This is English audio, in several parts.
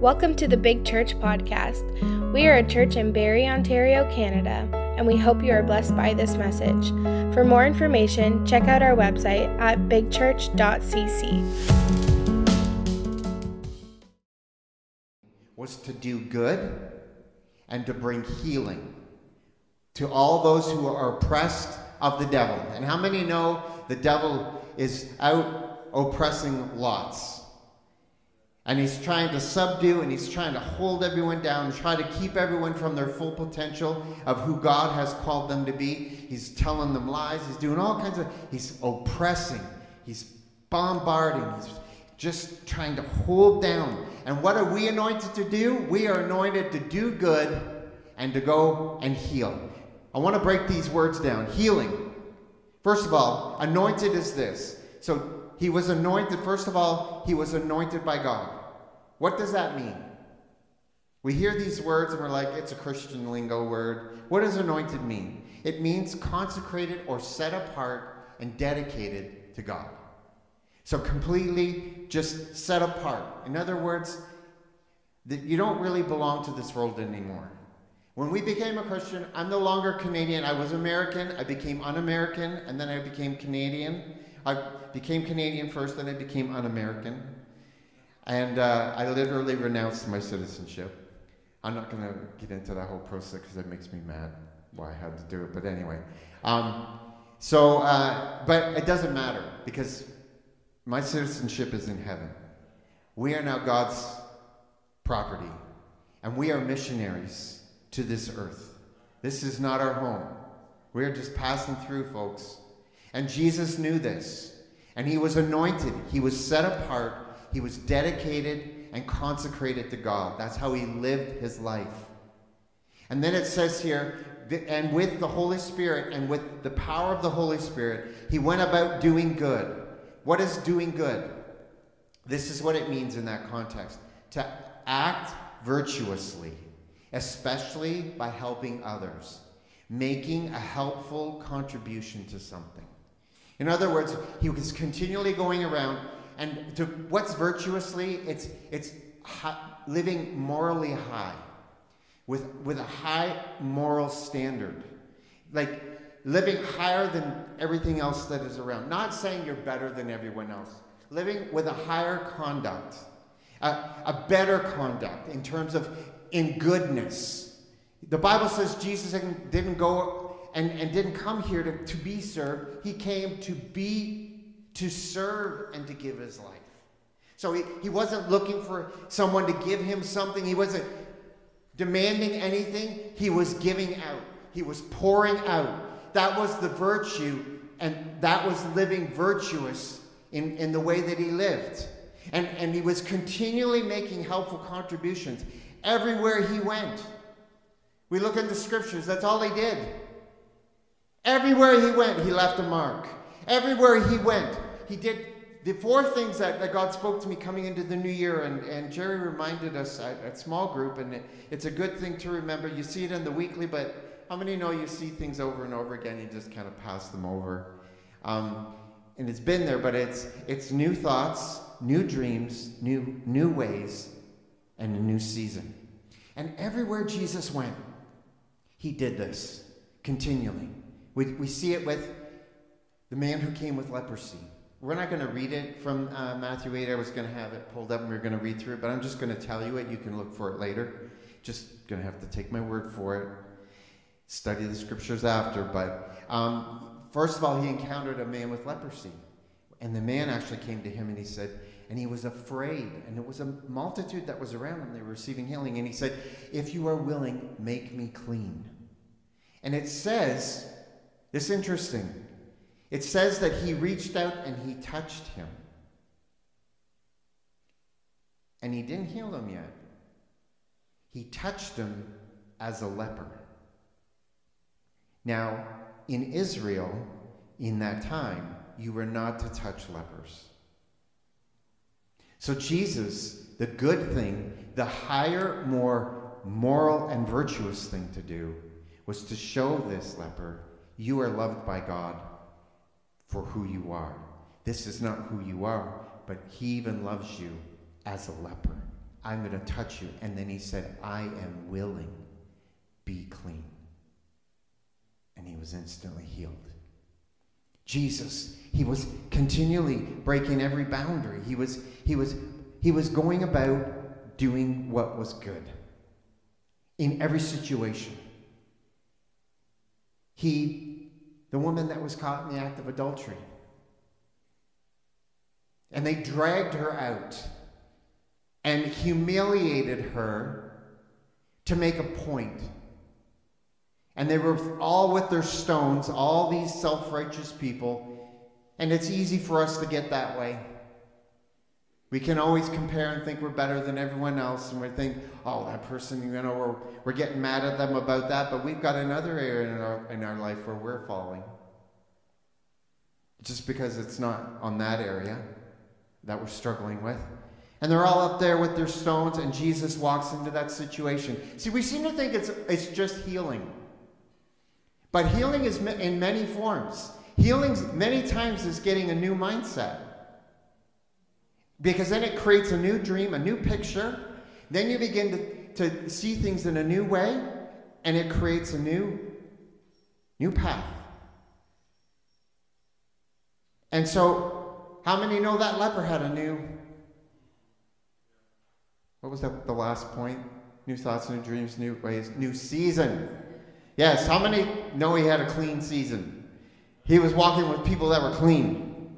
Welcome to the Big Church Podcast. We are a church in Barrie, Ontario, Canada, and we hope you are blessed by this message. For more information, check out our website at bigchurch.cc. Was to do good and to bring healing to all those who are oppressed of the devil. And how many know the devil is out oppressing lots? And he's trying to subdue and he's trying to hold everyone down and try to keep everyone from their full potential of who God has called them to be. He's telling them lies. He's doing all kinds of, he's oppressing. He's bombarding. He's just trying to hold down. And what are we anointed to do? We are anointed to do good and to go and heal. I want to break these words down. Healing. First of all, anointed is this. So he was anointed, first of all, he was anointed by God. What does that mean? We hear these words and we're like, it's a Christian lingo word. What does anointed mean? It means consecrated or set apart and dedicated to God. So completely just set apart. In other words, that you don't really belong to this world anymore. When we became a Christian, I'm no longer Canadian. I was American, I became un American, and then I became Canadian. I became Canadian first, then I became un American. And uh, I literally renounced my citizenship. I'm not going to get into that whole process because it makes me mad why I had to do it. But anyway. Um, so, uh, but it doesn't matter because my citizenship is in heaven. We are now God's property, and we are missionaries to this earth. This is not our home. We are just passing through, folks. And Jesus knew this, and he was anointed, he was set apart he was dedicated and consecrated to God. That's how he lived his life. And then it says here, and with the Holy Spirit and with the power of the Holy Spirit, he went about doing good. What is doing good? This is what it means in that context to act virtuously, especially by helping others, making a helpful contribution to something. In other words, he was continually going around and to what's virtuously, it's, it's living morally high, with, with a high moral standard. Like living higher than everything else that is around. Not saying you're better than everyone else. Living with a higher conduct, a, a better conduct in terms of in goodness. The Bible says Jesus didn't go and, and didn't come here to, to be served. He came to be to serve and to give his life. So he, he wasn't looking for someone to give him something, he wasn't demanding anything, he was giving out, he was pouring out. That was the virtue, and that was living virtuous in, in the way that he lived. And, and he was continually making helpful contributions everywhere he went. We look in the scriptures, that's all he did. Everywhere he went, he left a mark. Everywhere he went, he did the four things that, that God spoke to me coming into the new year, and, and Jerry reminded us at, at small group, and it, it's a good thing to remember. You see it in the weekly, but how many know you see things over and over again? You just kind of pass them over. Um, and it's been there, but it's it's new thoughts, new dreams, new new ways, and a new season. And everywhere Jesus went, he did this continually. We, we see it with the man who came with leprosy. We're not going to read it from uh, Matthew 8. I was going to have it pulled up and we are going to read through it, but I'm just going to tell you it. You can look for it later. Just going to have to take my word for it. Study the scriptures after. But um, first of all, he encountered a man with leprosy. And the man actually came to him and he said, and he was afraid. And it was a multitude that was around him. They were receiving healing. And he said, If you are willing, make me clean. And it says, it's interesting. It says that he reached out and he touched him. And he didn't heal him yet. He touched him as a leper. Now, in Israel, in that time, you were not to touch lepers. So, Jesus, the good thing, the higher, more moral and virtuous thing to do, was to show this leper, you are loved by God for who you are. This is not who you are, but He even loves you as a leper. I'm going to touch you. And then he said, I am willing. Be clean. And he was instantly healed. Jesus, he was continually breaking every boundary. He was, he was, he was going about doing what was good in every situation. He, the woman that was caught in the act of adultery, and they dragged her out and humiliated her to make a point. And they were all with their stones, all these self righteous people. And it's easy for us to get that way. We can always compare and think we're better than everyone else, and we think, oh, that person, you know, we're, we're getting mad at them about that, but we've got another area in our, in our life where we're falling. Just because it's not on that area that we're struggling with. And they're all up there with their stones, and Jesus walks into that situation. See, we seem to think it's, it's just healing. But healing is in many forms. Healing many times is getting a new mindset. Because then it creates a new dream, a new picture. Then you begin to, to see things in a new way, and it creates a new, new path. And so, how many know that leper had a new? What was that, the last point? New thoughts, new dreams, new ways, new season. Yes, how many know he had a clean season? He was walking with people that were clean.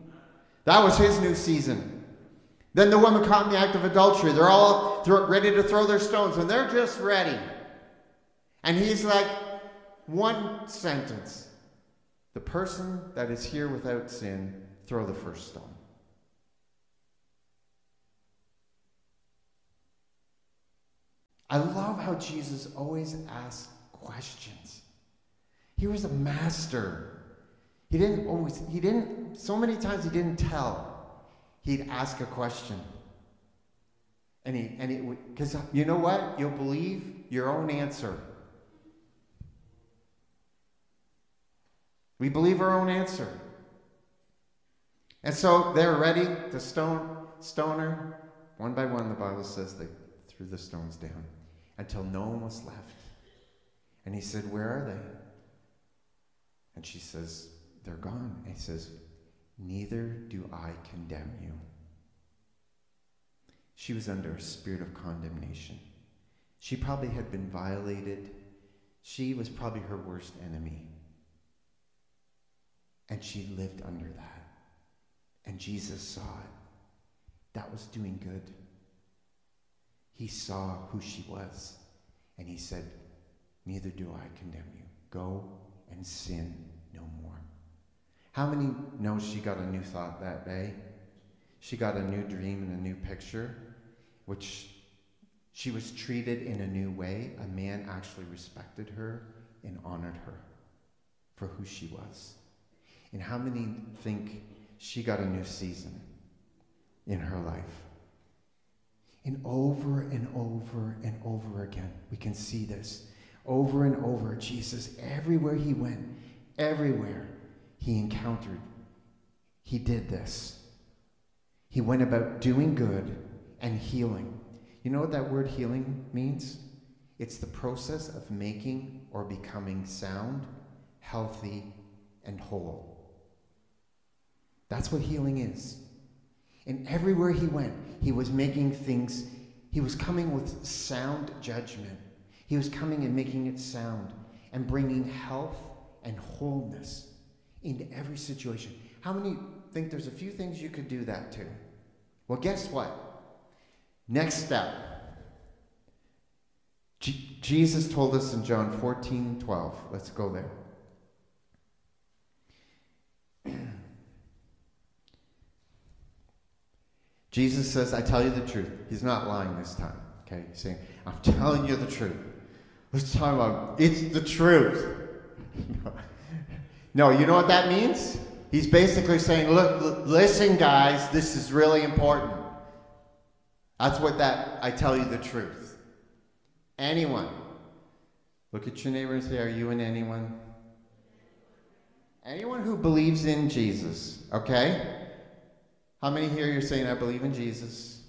That was his new season. Then the woman caught in the act of adultery. They're all ready to throw their stones, and they're just ready. And he's like, one sentence The person that is here without sin, throw the first stone. I love how Jesus always asks questions. He was a master. He didn't always, he didn't, so many times he didn't tell he'd ask a question. And he, and it because you know what? You'll believe your own answer. We believe our own answer. And so they're ready to stone, stone her. One by one, the Bible says they threw the stones down until no one was left. And he said, Where are they? And she says, They're gone. And he says, Neither do I condemn you. She was under a spirit of condemnation. She probably had been violated. She was probably her worst enemy. And she lived under that. And Jesus saw it. That was doing good. He saw who she was. And he said, Neither do I condemn you. Go and sin. How many know she got a new thought that day? She got a new dream and a new picture, which she was treated in a new way. A man actually respected her and honored her for who she was. And how many think she got a new season in her life? And over and over and over again, we can see this. Over and over, Jesus, everywhere he went, everywhere, he encountered, he did this. He went about doing good and healing. You know what that word healing means? It's the process of making or becoming sound, healthy, and whole. That's what healing is. And everywhere he went, he was making things, he was coming with sound judgment. He was coming and making it sound and bringing health and wholeness into every situation. How many think there's a few things you could do that to? Well, guess what? Next step. G- Jesus told us in John 14 12. Let's go there. Jesus says, I tell you the truth. He's not lying this time. Okay? He's saying, I'm telling you the truth. Let's talk about it's the truth. No, you know what that means? He's basically saying, look, listen, guys, this is really important. That's what that, I tell you the truth. Anyone. Look at your neighbor and say, Are you in anyone? Anyone who believes in Jesus, okay? How many here you're saying, I believe in Jesus?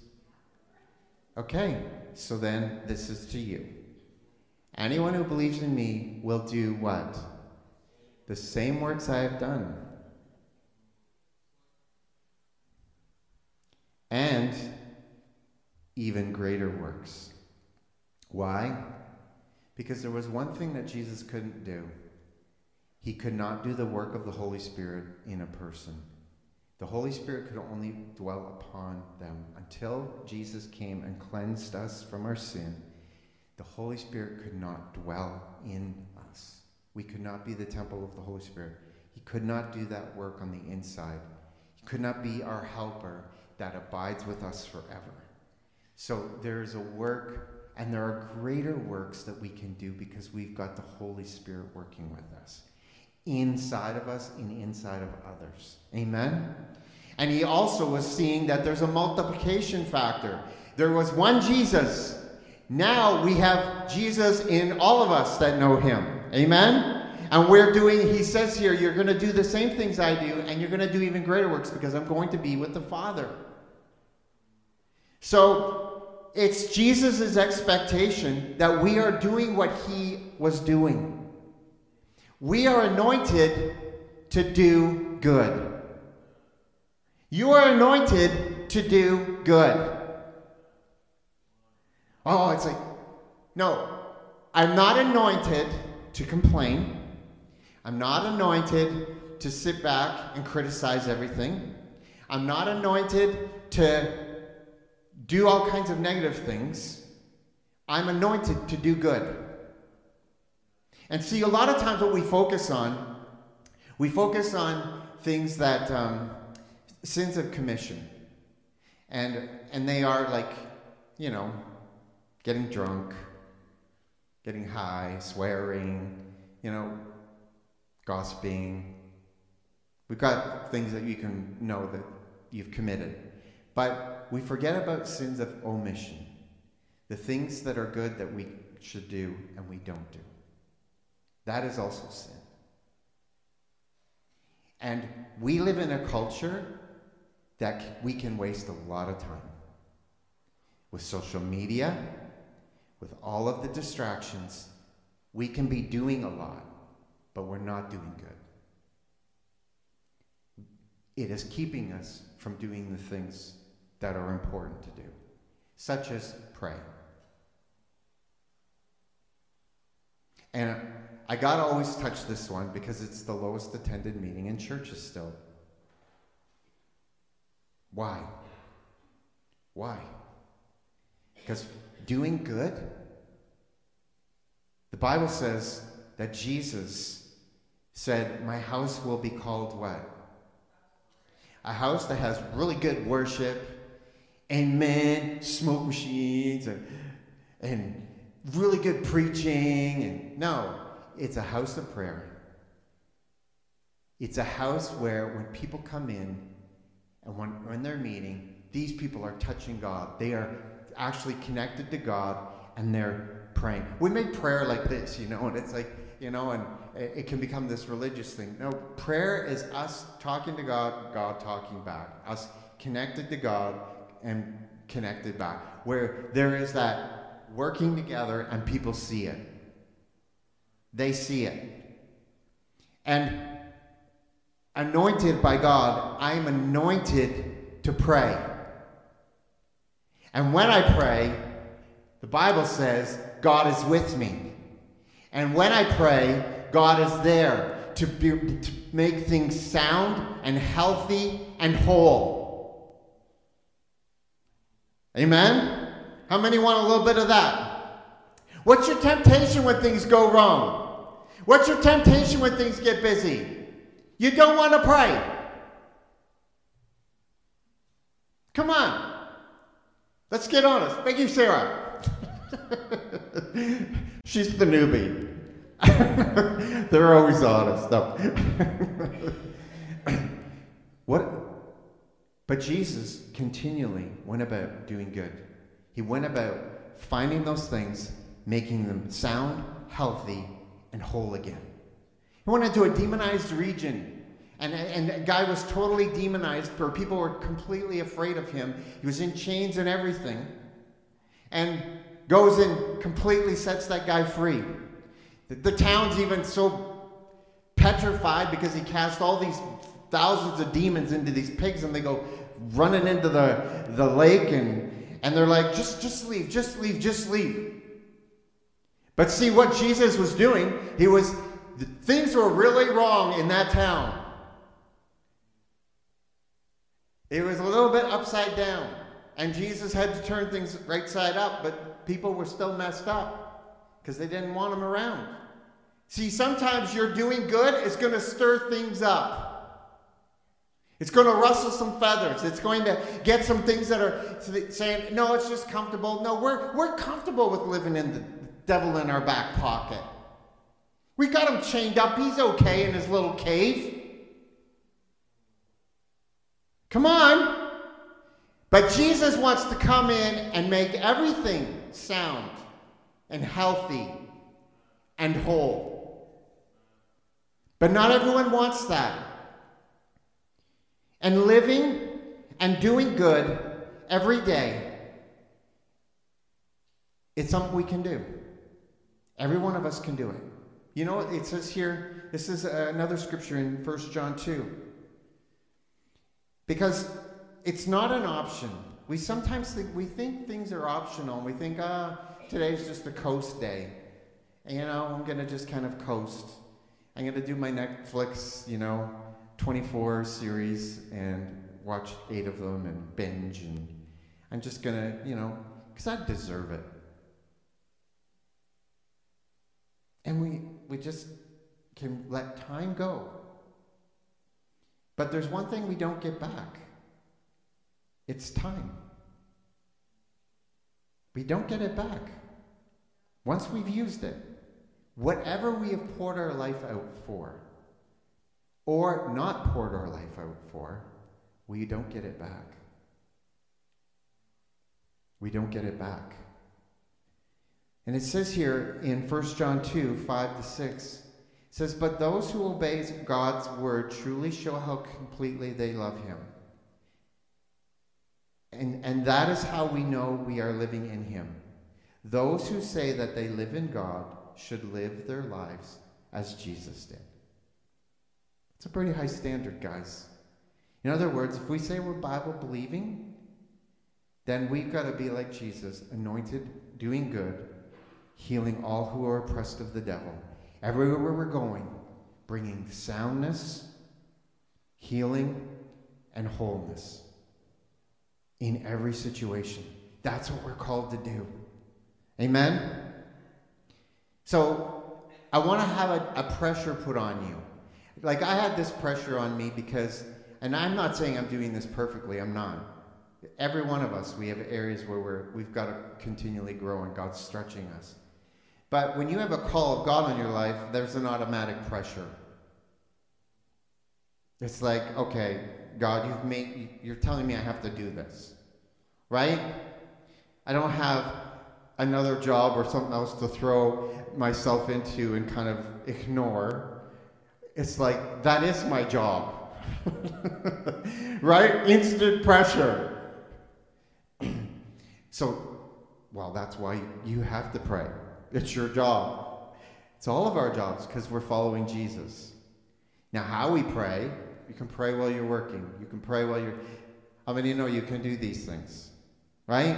Okay, so then this is to you. Anyone who believes in me will do what? The same works I have done. And even greater works. Why? Because there was one thing that Jesus couldn't do. He could not do the work of the Holy Spirit in a person. The Holy Spirit could only dwell upon them until Jesus came and cleansed us from our sin. The Holy Spirit could not dwell in us. We could not be the temple of the Holy Spirit. He could not do that work on the inside. He could not be our helper that abides with us forever. So there is a work, and there are greater works that we can do because we've got the Holy Spirit working with us inside of us and inside of others. Amen? And he also was seeing that there's a multiplication factor. There was one Jesus. Now we have Jesus in all of us that know him. Amen? And we're doing, he says here, you're going to do the same things I do, and you're going to do even greater works because I'm going to be with the Father. So it's Jesus' expectation that we are doing what he was doing. We are anointed to do good. You are anointed to do good. Oh, it's like, no, I'm not anointed to complain. I'm not anointed to sit back and criticize everything. I'm not anointed to do all kinds of negative things. I'm anointed to do good. And see, a lot of times what we focus on, we focus on things that um, sins of commission. And, and they are like, you know, getting drunk, getting high, swearing, you know, gossiping. We've got things that you can know that you've committed. But we forget about sins of omission, the things that are good that we should do and we don't do. That is also sin. And we live in a culture that we can waste a lot of time with social media, with all of the distractions. We can be doing a lot, but we're not doing good. It is keeping us from doing the things that are important to do, such as pray. And I got to always touch this one because it's the lowest attended meeting in churches still. Why? Why? Because doing good, the Bible says that Jesus said, My house will be called what? A house that has really good worship, amen, smoke machines, and, and really good preaching. And no, it's a house of prayer. It's a house where when people come in and when, when they're meeting, these people are touching God. They are actually connected to God and they're praying. We make prayer like this, you know, and it's like, you know, and it, can become this religious thing. No, prayer is us talking to God, God talking back, us connected to God and connected back, where there is that working together and people see it. They see it. And anointed by God, I am anointed to pray. And when I pray, the Bible says God is with me. And when I pray, God is there to, be, to make things sound and healthy and whole. Amen? How many want a little bit of that? What's your temptation when things go wrong? What's your temptation when things get busy? You don't want to pray. Come on. Let's get honest. Thank you, Sarah. She's the newbie. They're always honest. No. what? But Jesus continually went about doing good. He went about finding those things, making them sound, healthy, and whole again. He went into a demonized region, and, and a guy was totally demonized, where people were completely afraid of him. He was in chains and everything. and goes and completely sets that guy free. The, the town's even so petrified because he cast all these thousands of demons into these pigs and they go running into the, the lake and, and they're like, just, just leave, just leave, just leave. But see what Jesus was doing, he was, things were really wrong in that town. It was a little bit upside down. And Jesus had to turn things right side up, but people were still messed up because they didn't want him around. See, sometimes you're doing good, it's going to stir things up. It's going to rustle some feathers. It's going to get some things that are saying, no, it's just comfortable. No, we're, we're comfortable with living in the devil in our back pocket. We got him chained up. He's okay in his little cave. Come on. But Jesus wants to come in and make everything sound and healthy and whole. But not everyone wants that. And living and doing good every day, it's something we can do. Every one of us can do it. You know what it says here? This is another scripture in 1 John 2. Because it's not an option. We sometimes think we think things are optional. We think, ah, today's just a coast day. And, you know, I'm gonna just kind of coast. I'm gonna do my Netflix, you know, 24 series and watch eight of them and binge and I'm just gonna, you know, because I deserve it. And we we just can let time go. But there's one thing we don't get back it's time. We don't get it back. Once we've used it, whatever we have poured our life out for, or not poured our life out for, we don't get it back. We don't get it back. And it says here in 1 John 2 5 to 6, it says, But those who obey God's word truly show how completely they love him. And, and that is how we know we are living in him. Those who say that they live in God should live their lives as Jesus did. It's a pretty high standard, guys. In other words, if we say we're Bible believing, then we've got to be like Jesus, anointed, doing good, healing all who are oppressed of the devil everywhere we're going, bringing soundness, healing, and wholeness in every situation. That's what we're called to do. Amen? So, I want to have a, a, pressure put on you. Like, I had this pressure on me because, and I'm not saying I'm doing this perfectly, I'm not. Every one of us, we have areas where we're, we've got to continually grow and God's stretching us. But when you have a call of God on your life, there's an automatic pressure. It's like, okay, God, you've made, you're telling me I have to do this, right? I don't have another job or something else to throw myself into and kind of ignore. It's like, that is my job, right? Instant pressure. so, well, that's why you have to pray. It's your job. It's all of our jobs because we're following Jesus. Now, how we pray, you can pray while you're working. You can pray while you're. How many you know you can do these things? Right?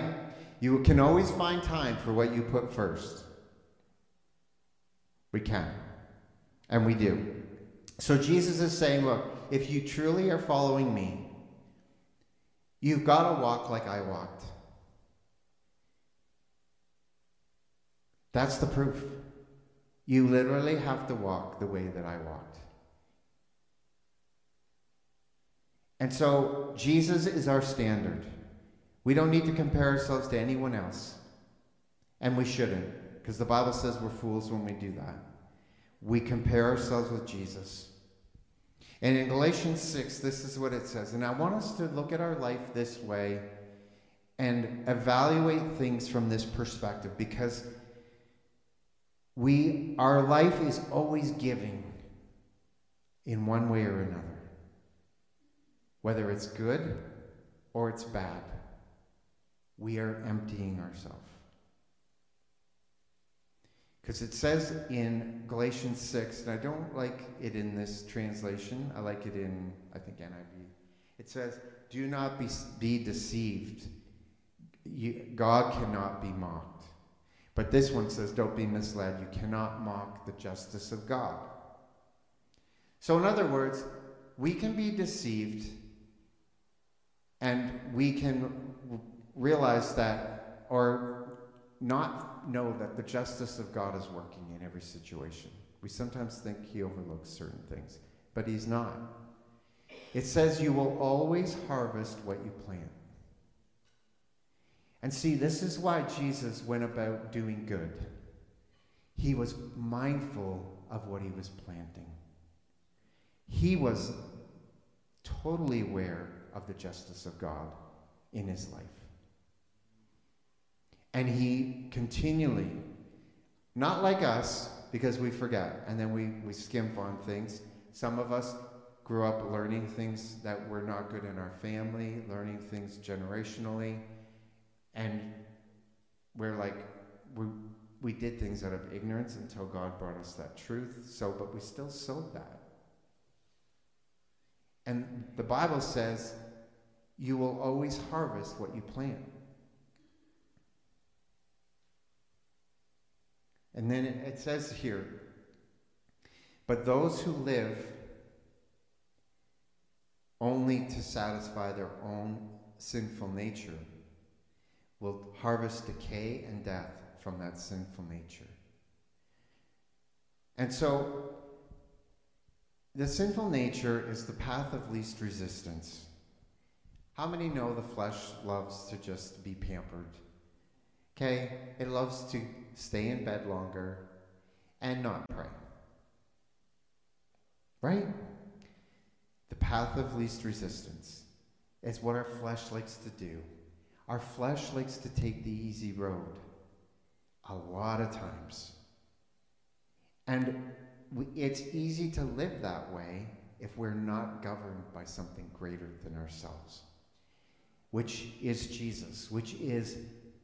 You can always find time for what you put first. We can. And we do. So Jesus is saying, look, if you truly are following me, you've got to walk like I walked. That's the proof. You literally have to walk the way that I walked. And so Jesus is our standard. We don't need to compare ourselves to anyone else. And we shouldn't, because the Bible says we're fools when we do that. We compare ourselves with Jesus. And in Galatians 6, this is what it says. And I want us to look at our life this way and evaluate things from this perspective because we, our life is always giving in one way or another, whether it's good or it's bad. We are emptying ourselves. Because it says in Galatians 6, and I don't like it in this translation, I like it in, I think, NIV. It says, Do not be, be deceived. You, God cannot be mocked. But this one says, Don't be misled. You cannot mock the justice of God. So, in other words, we can be deceived and we can realize that, or not know that the justice of God is working in every situation. We sometimes think he overlooks certain things, but he's not. It says you will always harvest what you plant. And see, this is why Jesus went about doing good. He was mindful of what he was planting. He was totally aware of the justice of God in his life. And he continually, not like us, because we forget and then we, we skimp on things. Some of us grew up learning things that were not good in our family, learning things generationally, and we're like, we, we did things out of ignorance until God brought us that truth. So, but we still sowed that. And the Bible says, you will always harvest what you plant. And then it says here, but those who live only to satisfy their own sinful nature will harvest decay and death from that sinful nature. And so, the sinful nature is the path of least resistance. How many know the flesh loves to just be pampered? Okay? It loves to stay in bed longer and not pray. Right? The path of least resistance is what our flesh likes to do. Our flesh likes to take the easy road a lot of times. And it's easy to live that way if we're not governed by something greater than ourselves, which is Jesus, which is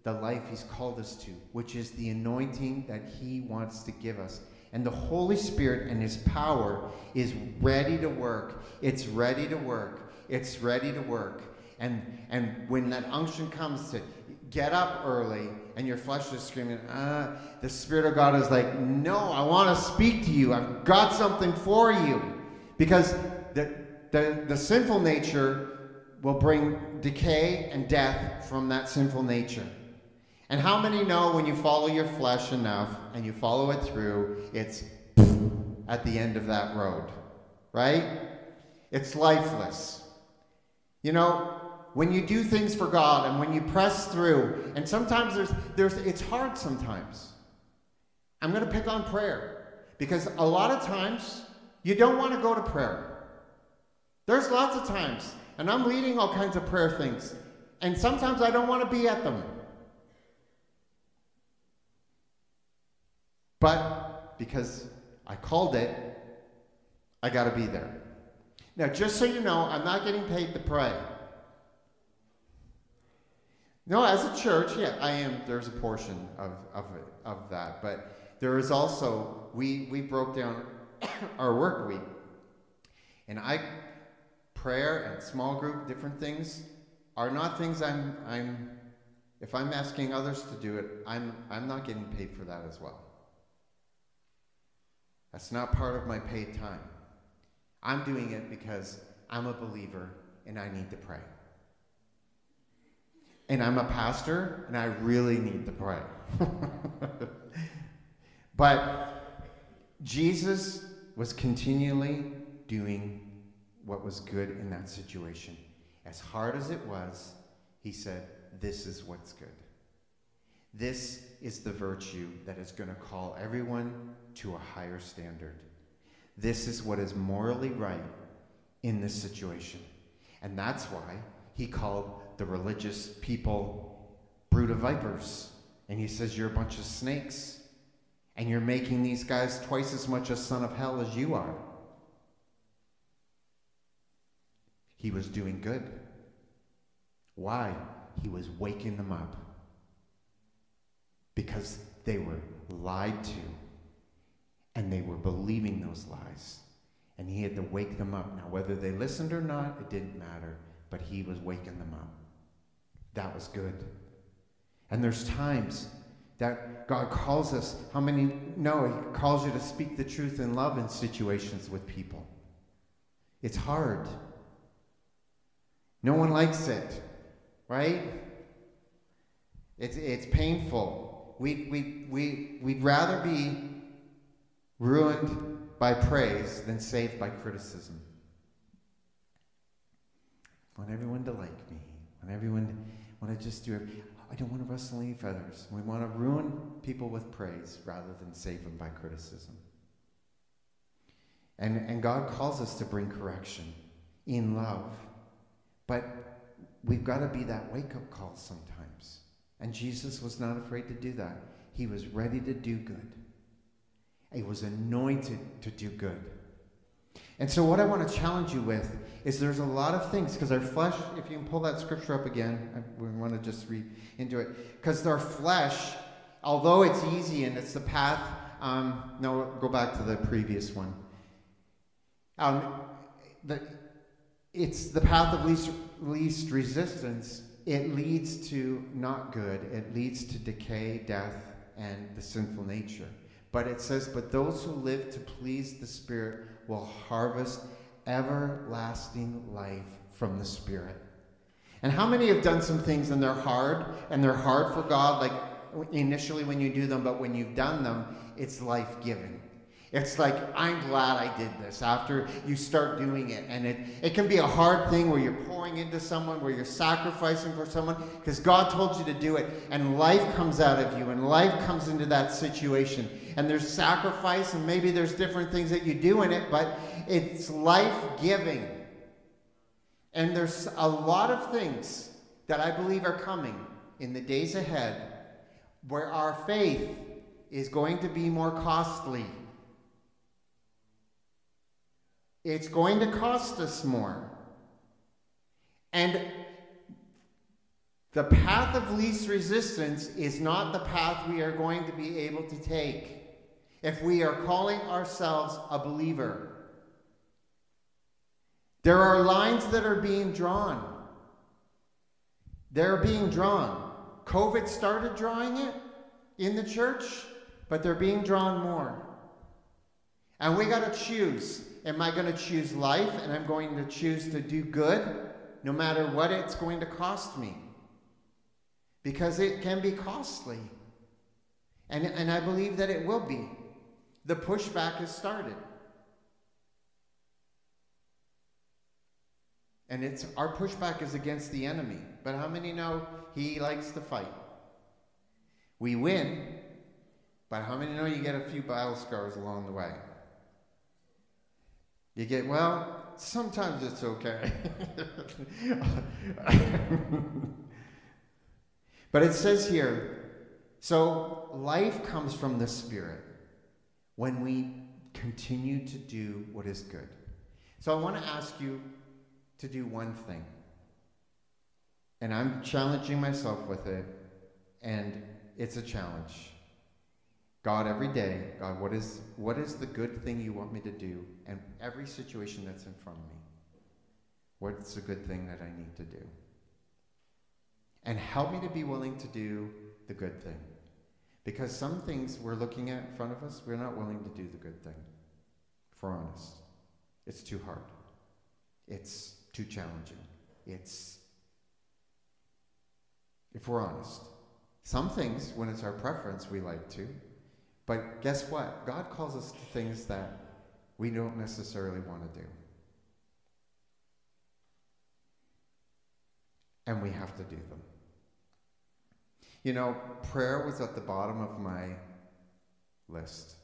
the life He's called us to, which is the anointing that He wants to give us. And the Holy Spirit and His power is ready to work. It's ready to work. It's ready to work. And, and when that unction comes to get up early and your flesh is screaming, ah, the Spirit of God is like, no, I want to speak to you. I've got something for you. Because the, the, the sinful nature will bring decay and death from that sinful nature. And how many know when you follow your flesh enough and you follow it through, it's at the end of that road, right? It's lifeless. You know, when you do things for God and when you press through, and sometimes there's, there's, it's hard sometimes. I'm going to pick on prayer because a lot of times you don't want to go to prayer. There's lots of times, and I'm leading all kinds of prayer things, and sometimes I don't want to be at them. But because I called it, I got to be there. Now, just so you know, I'm not getting paid to pray. No, as a church, yeah, I am. There's a portion of, of, of that. But there is also, we, we broke down our work week. And I, prayer and small group, different things, are not things I'm, I'm if I'm asking others to do it, I'm, I'm not getting paid for that as well. That's not part of my paid time. I'm doing it because I'm a believer and I need to pray. And I'm a pastor and I really need to pray. but Jesus was continually doing what was good in that situation. As hard as it was, he said, This is what's good. This is the virtue that is going to call everyone to a higher standard. This is what is morally right in this situation. And that's why he called the religious people brood of vipers. And he says, You're a bunch of snakes. And you're making these guys twice as much a son of hell as you are. He was doing good. Why? He was waking them up because they were lied to, and they were believing those lies. And he had to wake them up. Now, whether they listened or not, it didn't matter, but he was waking them up. That was good. And there's times that God calls us. How many know He calls you to speak the truth in love in situations with people? It's hard. No one likes it, right? It's, it's painful. We, we, we, we'd rather be ruined by praise than saved by criticism. I want everyone to like me. Want everyone want to just do it. I don't want to rustle any feathers. We want to ruin people with praise rather than save them by criticism. And, and God calls us to bring correction in love. But we've got to be that wake up call sometimes. And Jesus was not afraid to do that. He was ready to do good, he was anointed to do good. And so, what I want to challenge you with is there's a lot of things, because our flesh, if you can pull that scripture up again, we want to just read into it. Because our flesh, although it's easy and it's the path, um, no, go back to the previous one. Um, the, it's the path of least, least resistance. It leads to not good, it leads to decay, death, and the sinful nature. But it says, But those who live to please the Spirit will harvest everlasting life from the Spirit. And how many have done some things and they're hard, and they're hard for God, like initially when you do them, but when you've done them, it's life giving. It's like, I'm glad I did this after you start doing it. And it, it can be a hard thing where you're pouring into someone, where you're sacrificing for someone, because God told you to do it. And life comes out of you, and life comes into that situation. And there's sacrifice, and maybe there's different things that you do in it, but it's life giving. And there's a lot of things that I believe are coming in the days ahead where our faith is going to be more costly it's going to cost us more. And the path of least resistance is not the path we are going to be able to take if we are calling ourselves a believer. There are lines that are being drawn. They're being drawn. COVID started drawing it in the church, but they're being drawn more. And we got to choose am I going to choose life and I'm going to choose to do good no matter what it's going to cost me? Because it can be costly. And, and I believe that it will be. The pushback has started. And it's our pushback is against the enemy. But how many know he likes to fight? We win, but how many know you get a few battle scars along the way? You get, well, sometimes it's okay. but it says here so life comes from the Spirit when we continue to do what is good. So I want to ask you to do one thing. And I'm challenging myself with it, and it's a challenge. God, every day, God, what is, what is the good thing you want me to do? And every situation that's in front of me, what's the good thing that I need to do? And help me to be willing to do the good thing. Because some things we're looking at in front of us, we're not willing to do the good thing. If we're honest, it's too hard. It's too challenging. It's, if we're honest, some things, when it's our preference, we like to. But guess what? God calls us to things that we don't necessarily want to do. And we have to do them. You know, prayer was at the bottom of my list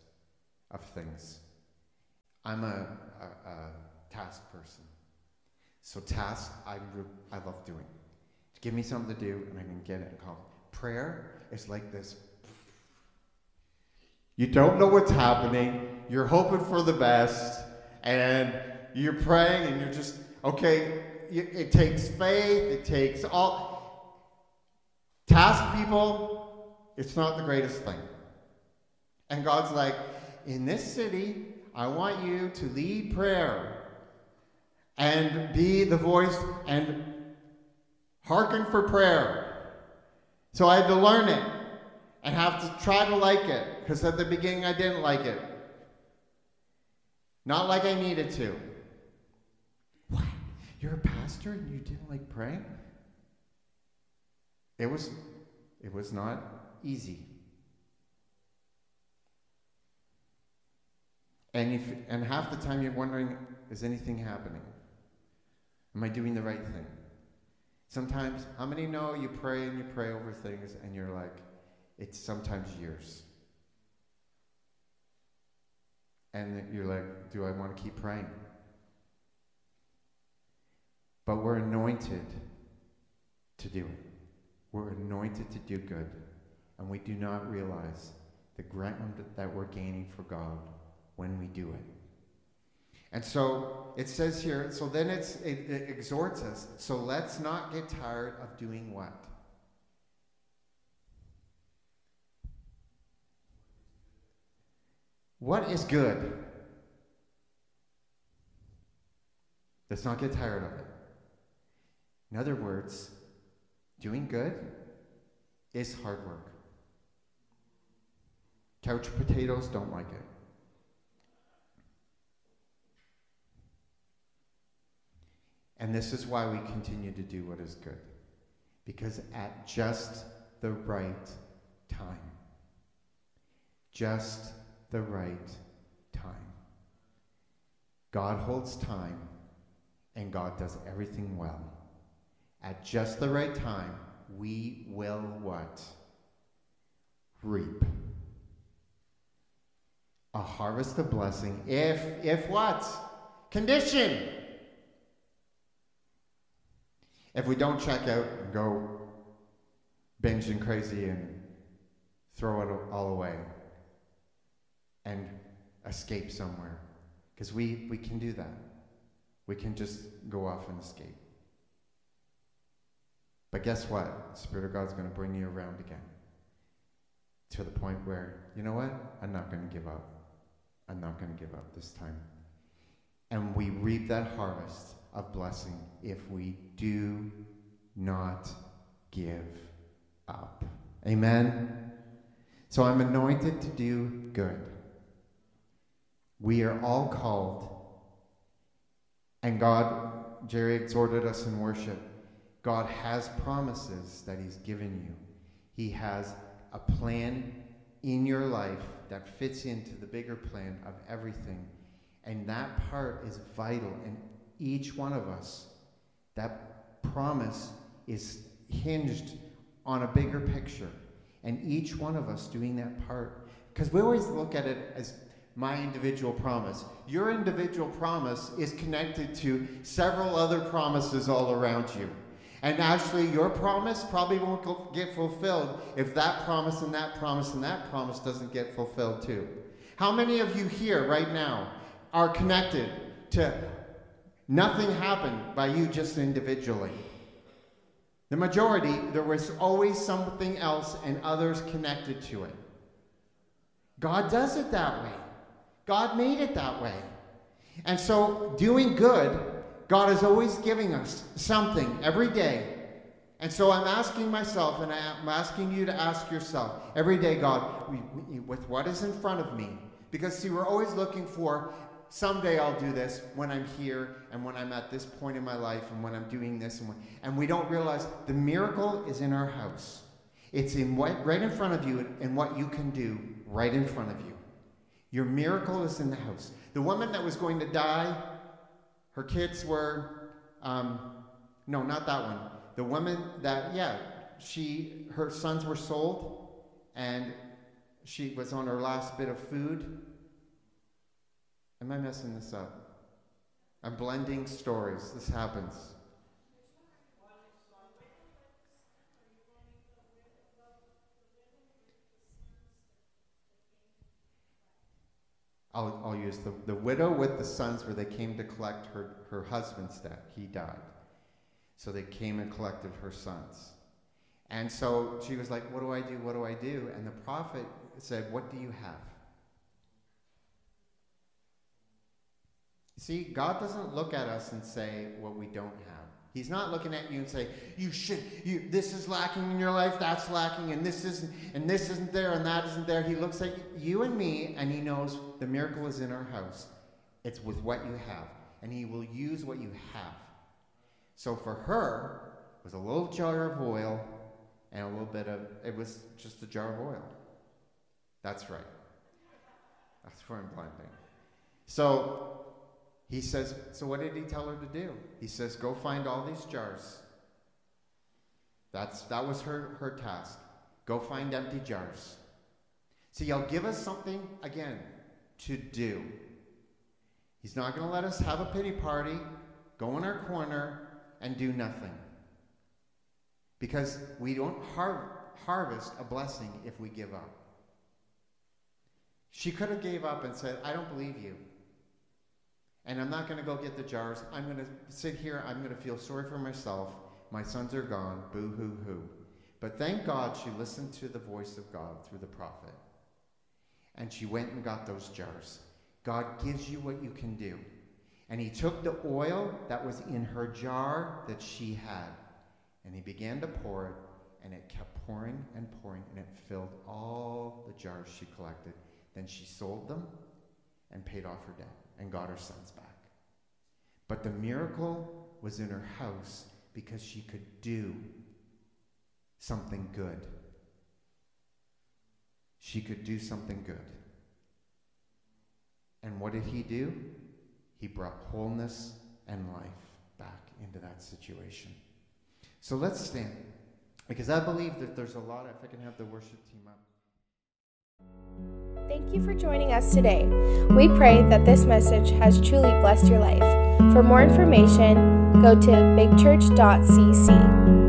of things. I'm a, a, a task person. So tasks I, I love doing. Give me something to do and I can get it and call. Prayer is like this you don't know what's happening. You're hoping for the best. And you're praying and you're just, okay, it takes faith. It takes all. Task people, it's not the greatest thing. And God's like, in this city, I want you to lead prayer and be the voice and hearken for prayer. So I had to learn it and have to try to like it because at the beginning I didn't like it. Not like I needed to. What? You're a pastor and you didn't like praying? It was it was not easy. And if and half the time you're wondering, is anything happening? Am I doing the right thing? Sometimes, how many know you pray and you pray over things and you're like, it's sometimes years. And you're like, do I want to keep praying? But we're anointed to do it. We're anointed to do good. And we do not realize the ground that we're gaining for God when we do it. And so it says here, so then it, it exhorts us, so let's not get tired of doing what? What is good? Let's not get tired of it. In other words, doing good is hard work. Couch potatoes don't like it. And this is why we continue to do what is good. Because at just the right time, just the right time, God holds time and God does everything well. At just the right time, we will what? Reap. A harvest of blessing. If, if what? Condition. If we don't check out and go binging crazy and throw it all away and escape somewhere. Because we, we can do that. We can just go off and escape. But guess what? The Spirit of God's going to bring you around again to the point where, you know what? I'm not going to give up. I'm not going to give up this time. And we reap that harvest of blessing if we do not give up. Amen? So I'm anointed to do good. We are all called. And God, Jerry exhorted us in worship. God has promises that He's given you. He has a plan in your life that fits into the bigger plan of everything. And that part is vital. And each one of us, that promise is hinged on a bigger picture. And each one of us doing that part. Because we always look at it as my individual promise. Your individual promise is connected to several other promises all around you. And actually, your promise probably won't get fulfilled if that promise and that promise and that promise doesn't get fulfilled too. How many of you here right now are connected to nothing happened by you just individually? The majority, there was always something else and others connected to it. God does it that way. God made it that way. And so, doing good, God is always giving us something every day. And so I'm asking myself, and I'm asking you to ask yourself every day, God, with what is in front of me. Because, see, we're always looking for someday I'll do this when I'm here and when I'm at this point in my life and when I'm doing this. And, when, and we don't realize the miracle is in our house. It's in what, right in front of you and what you can do right in front of you. Your miracle is in the house. The woman that was going to die, her kids were, um, no, not that one. The woman that, yeah, she, her sons were sold, and she was on her last bit of food. Am I messing this up? I'm blending stories. This happens. I'll, I'll use the, the widow with the sons where they came to collect her, her husband's debt. He died. So they came and collected her sons. And so she was like, What do I do? What do I do? And the prophet said, What do you have? See, God doesn't look at us and say what we don't have. He's not looking at you and say, "You should. You this is lacking in your life. That's lacking, and this isn't, and this isn't there, and that isn't there." He looks at you and me, and he knows the miracle is in our house. It's with what you have, and he will use what you have. So for her, it was a little jar of oil and a little bit of. It was just a jar of oil. That's right. That's where I'm. So he says, So what did he tell her to do? He says, Go find all these jars. That's, that was her, her task. Go find empty jars. See, he'll give us something, again, to do. He's not going to let us have a pity party, go in our corner, and do nothing. Because we don't har- harvest a blessing if we give up. She could have gave up and said, I don't believe you. And I'm not going to go get the jars. I'm going to sit here. I'm going to feel sorry for myself. My sons are gone. Boo hoo hoo. But thank God she listened to the voice of God through the prophet. And she went and got those jars. God gives you what you can do. And he took the oil that was in her jar that she had, and he began to pour it, and it kept pouring and pouring, and it filled all the jars she collected. Then she sold them and paid off her debt and got her sons back. But the miracle was in her house because she could do something good. She could do something good. And what did he do? He brought wholeness and life back into that situation. So let's stand. Because I believe that there's a lot, if I can have the worship team up. Thank you for joining us today. We pray that this message has truly blessed your life. For more information, go to bigchurch.cc.